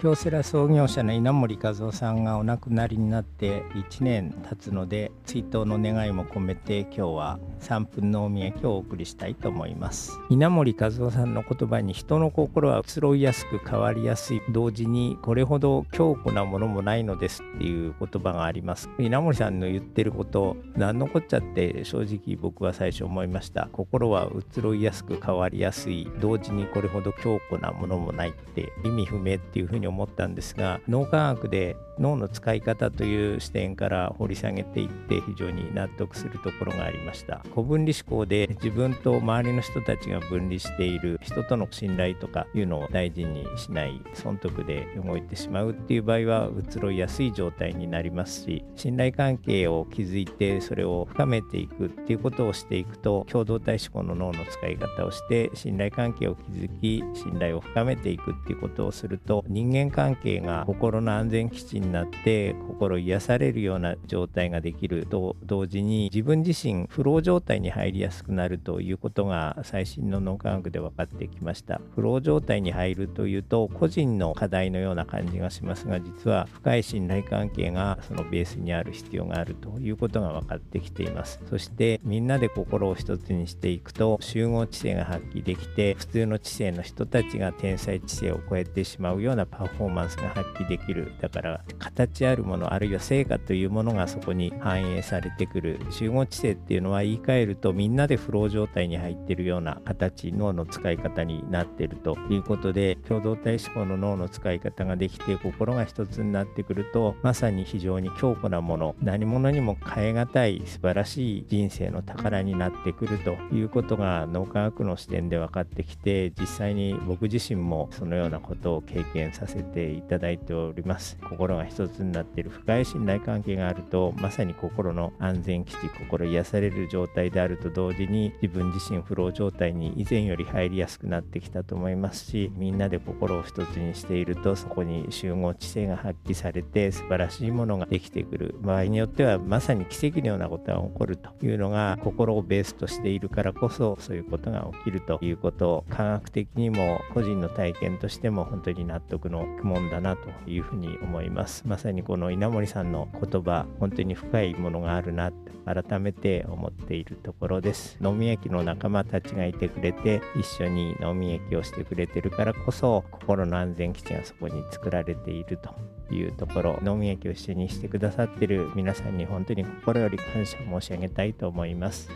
京セラ創業者の稲森和夫さんがお亡くなりになって1年経つので追悼の願いも込めて今日は3分のお見焼きをお送りしたいと思います。稲森和夫さんの言葉に人の心は移ろいやすく変わりやすい同時にこれほど強固なものもないのですっていう言葉があります。稲森さんの言ってること何のこっちゃって正直僕は最初思いました。心は移ろいやすく変わりやすい。同時にこれほど強固なものもないって意味不明っていうふうに思ったんですが脳科学で脳の使い方という視点から掘り下げていって非常に納得するところがありました。古分離思考で自分と周りの人たちが分離している人との信頼とかいうのを大事にしない損得で動いてしまうっていう場合は移ろいやすい状態になりますし信頼関係を築いてそれを深めていくっていうことをしていくと共同体思考の脳の使い方をして信頼関係を築き信頼を深めていくっていうことをすると人間間関係が心の安全基地になって心癒されるような状態ができる。と同時に自分自身フロー状態に入りやすくなるということが最新の脳科学で分かってきました。フロー状態に入るというと個人の課題のような感じがしますが実は深い信頼関係がそのベースにある必要があるということが分かってきています。そしてみんなで心を一つにしていくと集合知性が発揮できて普通の知性の人たちが天才知性を超えてしまうようなパフフォーマンスが発揮できるだから形あるものあるいは成果というものがそこに反映されてくる集合知性っていうのは言い換えるとみんなでフロー状態に入ってるような形脳の使い方になってるということで共同体思考の脳の使い方ができて心が一つになってくるとまさに非常に強固なもの何者にも変え難い素晴らしい人生の宝になってくるということが脳科学の視点で分かってきて実際に僕自身もそのようなことを経験させていただいております。心が一つになっている深い信頼関係があるとまさに心の安全基地心癒される状態であると同時に自分自身フロー状態に以前より入りやすくなってきたと思いますしみんなで心を一つにしているとそこに集合知性が発揮されて素晴らしいものができてくる。場合によってはまさに奇跡のようなことが起こるというのが心をベースとしているからこそそういうことが起きるということを科学的にも個人の体験としても本当に納得のもんだなというふうに思います。まさにこの稲森さんの言葉本当に深いものがあるなって改めて思っているところです。飲み焼きの仲間たちがいてくれて一緒に飲み焼きをしてくれてるからこそ心の安全基地がそこに作られているというところ。飲み焼きを一緒にしてくださってる皆さんに本当に心より感謝申し上げたいと思います。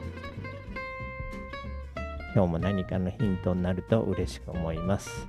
今日も何かのヒントになると嬉しく思います。